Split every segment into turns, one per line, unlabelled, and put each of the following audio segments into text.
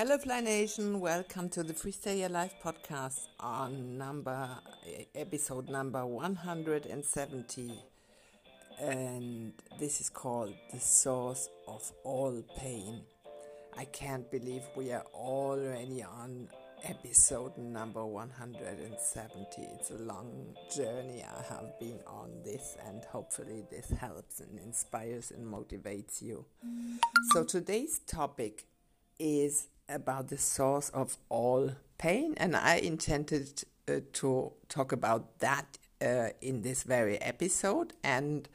Hello, Fly Nation. Welcome to the Freestyle Your Life podcast on number episode number 170. And this is called The Source of All Pain. I can't believe we are already on episode number 170. It's a long journey I have been on this, and hopefully, this helps and inspires and motivates you. So, today's topic is about the source of all pain, and I intended uh, to talk about that uh, in this very episode. And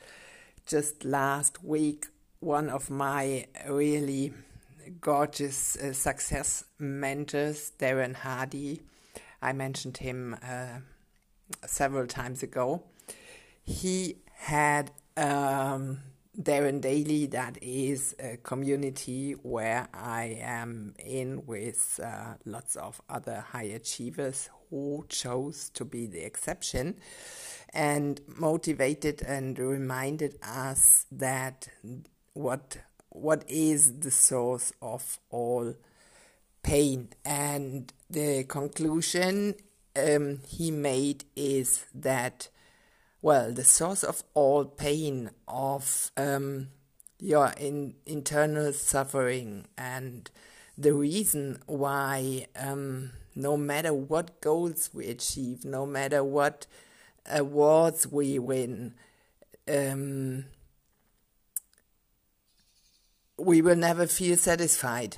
just last week, one of my really gorgeous uh, success mentors, Darren Hardy, I mentioned him uh, several times ago. He had um, Darren Daily, that is a community where I am in with uh, lots of other high achievers who chose to be the exception and motivated and reminded us that what what is the source of all pain. And the conclusion um, he made is that well, the source of all pain, of um, your in, internal suffering, and the reason why um, no matter what goals we achieve, no matter what awards we win, um, we will never feel satisfied.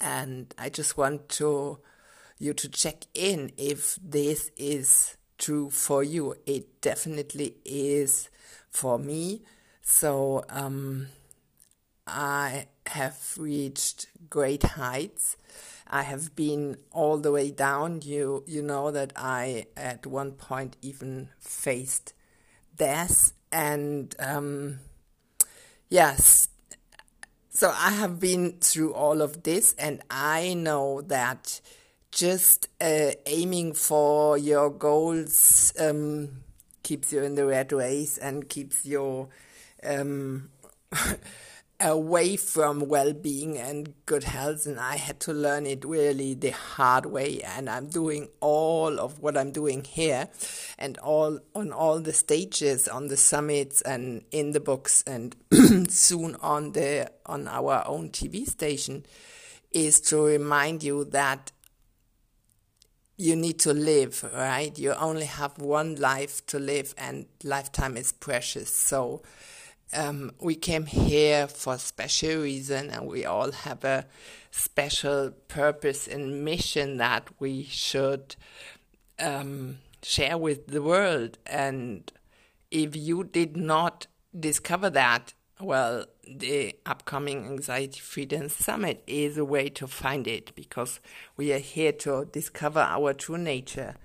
And I just want to you to check in if this is true for you. It definitely is for me. So um, I have reached great heights. I have been all the way down. You you know that I at one point even faced death, and um, yes. So I have been through all of this, and I know that just uh, aiming for your goals um, keeps you in the red race and keeps you um, away from well-being and good health. And i had to learn it really the hard way. And i'm doing all of what i'm doing here and all on all the stages on the summits and in the books. And soon on the on our own tv station is to remind you that you need to live, right? You only have one life to live, and lifetime is precious. So um, we came here for a special reason, and we all have a special purpose and mission that we should um, share with the world. And if you did not discover that, well, the upcoming Anxiety Freedom Summit is a way to find it because we are here to discover our true nature,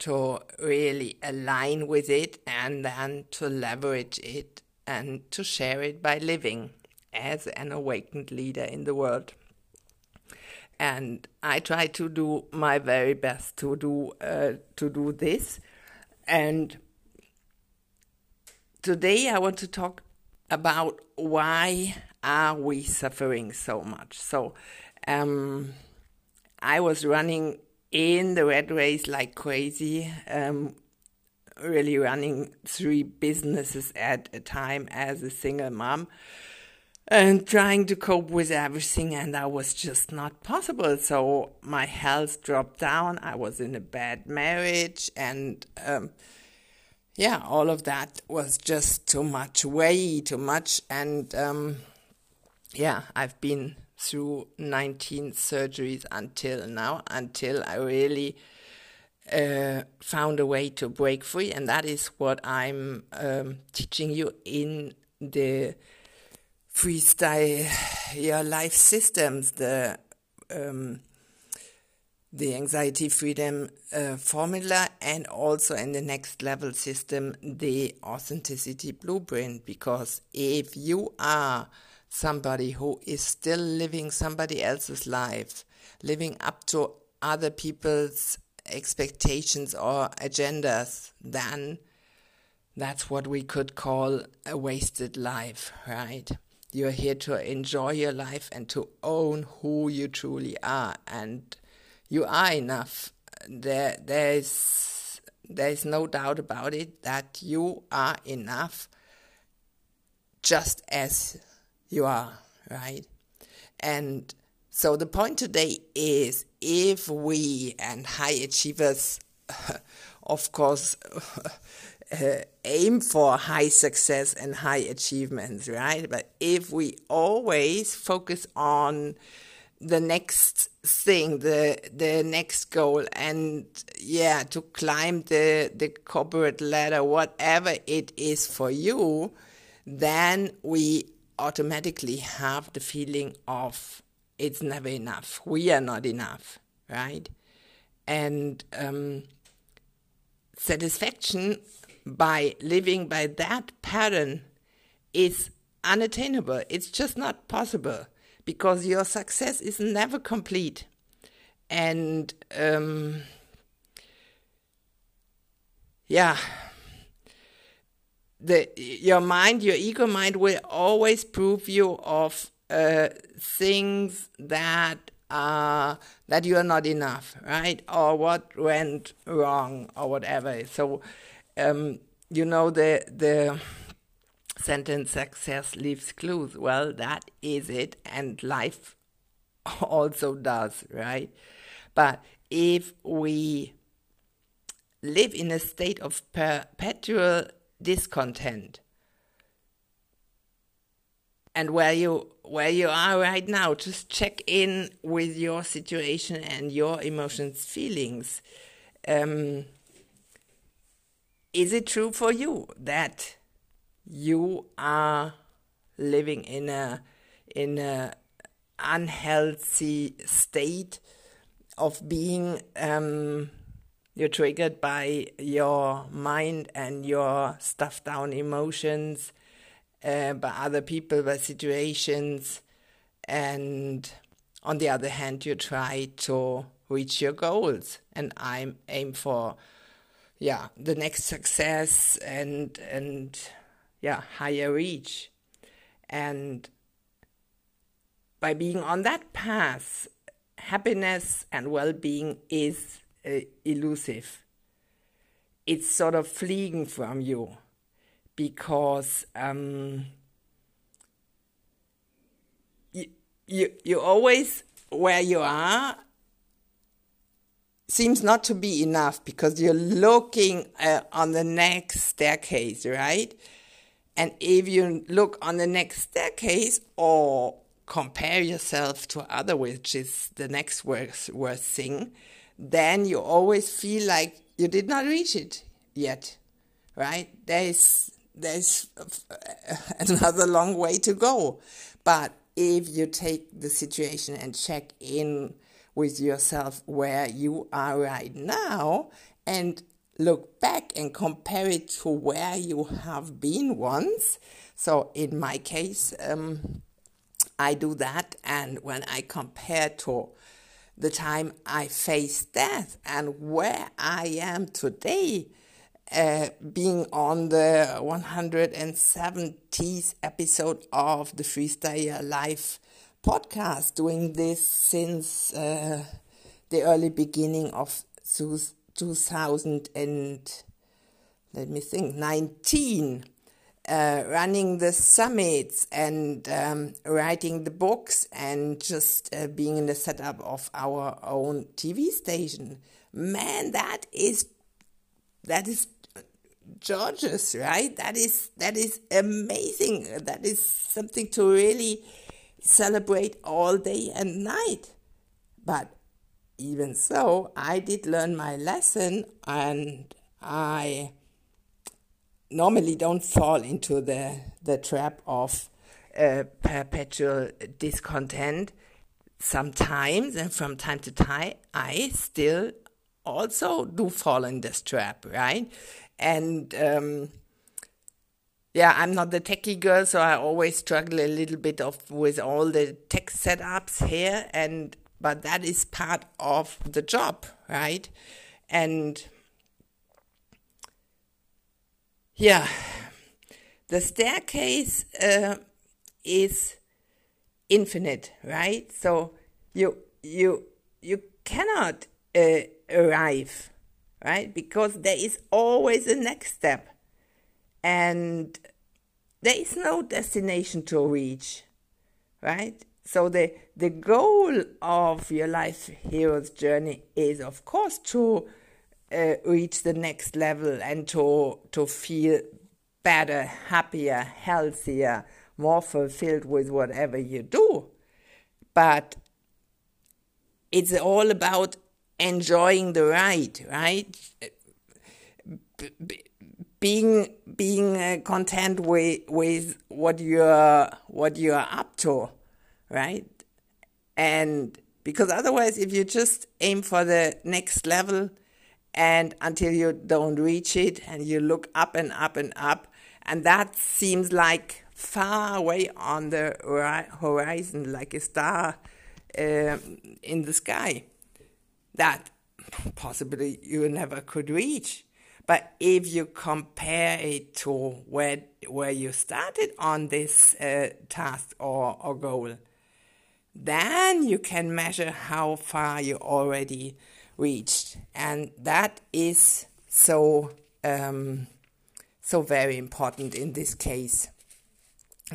to really align with it, and then to leverage it and to share it by living as an awakened leader in the world. And I try to do my very best to do uh, to do this. And today I want to talk about why are we suffering so much. So um, I was running in the red race like crazy, um, really running three businesses at a time as a single mom and trying to cope with everything and that was just not possible so my health dropped down i was in a bad marriage and um, yeah, all of that was just too much, way too much. And um, yeah, I've been through 19 surgeries until now, until I really uh, found a way to break free. And that is what I'm um, teaching you in the freestyle your life systems, the um, the anxiety freedom uh, formula and also in the next level system the authenticity blueprint. Because if you are somebody who is still living somebody else's life living up to other people's expectations or agendas then that's what we could call a wasted life right? You're here to enjoy your life and to own who you truly are, and you are enough. There, there's there's no doubt about it that you are enough, just as you are, right? And so the point today is if we and high achievers, of course, aim for high success and high achievements, right? But if we always focus on the next thing, the the next goal, and yeah, to climb the the corporate ladder, whatever it is for you, then we automatically have the feeling of it's never enough. We are not enough, right? And um, satisfaction by living by that pattern is unattainable. It's just not possible because your success is never complete. And um, yeah, the your mind, your ego mind, will always prove you of uh, things that uh, that you are not enough, right? Or what went wrong, or whatever. So um, you know the the sentence success leaves clues. Well, that is it, and life also does, right? But if we live in a state of perpetual discontent, and where you where you are right now, just check in with your situation and your emotions, feelings. Um, is it true for you that you are living in a in a unhealthy state of being um, you're triggered by your mind and your stuffed down emotions uh, by other people by situations. And on the other hand you try to reach your goals. And i aim for yeah the next success and and yeah higher reach and by being on that path happiness and well-being is uh, elusive it's sort of fleeing from you because um, you, you you always where you are seems not to be enough because you're looking uh, on the next staircase, right? And if you look on the next staircase or compare yourself to other, which is the next worst, worst thing, then you always feel like you did not reach it yet, right? There's there's another long way to go, but if you take the situation and check in with yourself where you are right now and look back and compare it to where you have been once. So, in my case, um, I do that, and when I compare to the time I faced death and where I am today, uh, being on the 170th episode of the Freestyle Life podcast, doing this since uh, the early beginning of 2000 and let me think 19 uh, running the summits and um, writing the books and just uh, being in the setup of our own TV station. Man, that is that is gorgeous, right? That is that is amazing. That is something to really celebrate all day and night. But even so, I did learn my lesson and I normally don't fall into the, the trap of uh, perpetual discontent. Sometimes and from time to time, I still also do fall in this trap, right? And um, yeah, I'm not the techie girl, so I always struggle a little bit of with all the tech setups here, and but that is part of the job, right? And yeah, the staircase uh, is infinite, right? So you you you cannot uh, arrive, right? Because there is always a next step, and there is no destination to reach, right? So the the goal of your life hero's journey is, of course, to uh, reach the next level and to to feel better, happier, healthier, more fulfilled with whatever you do. But it's all about enjoying the ride, right? B- being being uh, content with with what you're what you're up to, right? And because otherwise, if you just aim for the next level, and until you don't reach it, and you look up and up and up, and that seems like far away on the horizon, like a star uh, in the sky, that possibly you never could reach. But if you compare it to where where you started on this uh, task or, or goal, then you can measure how far you already reached, and that is so um, so very important in this case.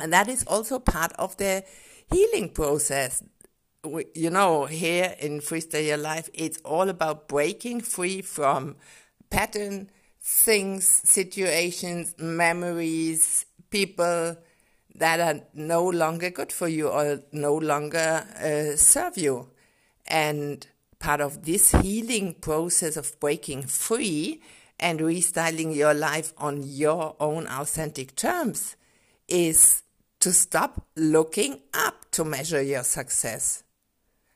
And that is also part of the healing process. You know, here in Freestyle Your Life, it's all about breaking free from pattern, things, situations, memories, people that are no longer good for you or no longer uh, serve you. And part of this healing process of breaking free and restyling your life on your own authentic terms is to stop looking up to measure your success.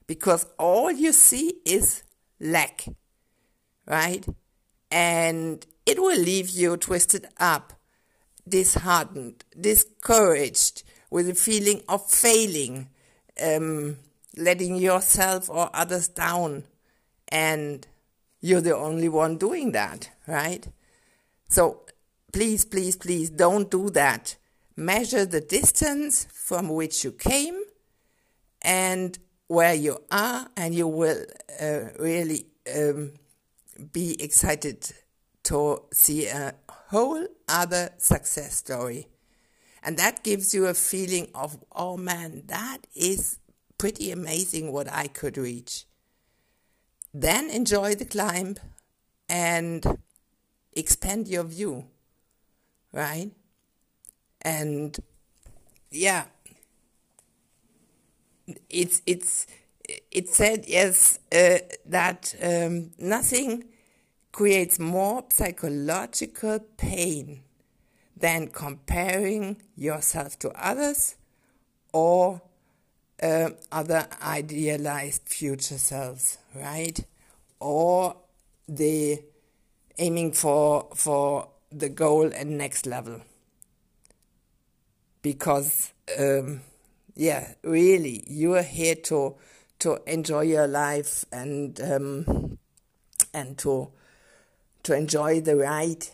Because all you see is lack, right? And it will leave you twisted up, disheartened, discouraged, with a feeling of failing, um, letting yourself or others down. And you're the only one doing that, right? So please, please, please don't do that measure the distance from which you came and where you are, and you will uh, really um, be excited to see a whole other success story. And that gives you a feeling of, oh man, that is pretty amazing what I could reach. Then enjoy the climb and expand your view, right? and yeah it's it's it said yes uh, that um, nothing creates more psychological pain than comparing yourself to others or uh, other idealized future selves, right? Or the aiming for for the goal and next level because um, yeah, really, you are here to to enjoy your life and um, and to to enjoy the ride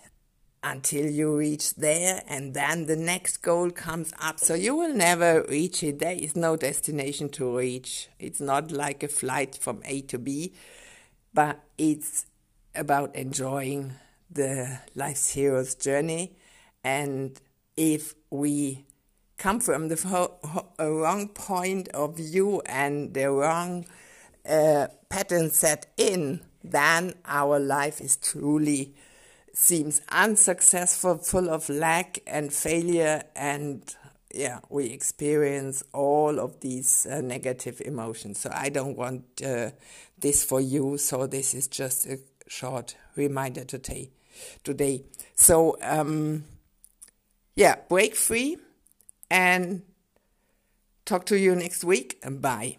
until you reach there and then the next goal comes up. So you will never reach it. There is no destination to reach. It's not like a flight from a to b but it's about enjoying the life's hero's journey. And if we come from the wrong point of view and the wrong uh, pattern set in, then our life is truly seems unsuccessful, full of lack and failure, and yeah, we experience all of these uh, negative emotions. So I don't want uh, this for you. So this is just a short reminder today. Today, so um, yeah, break free and talk to you next week. Bye.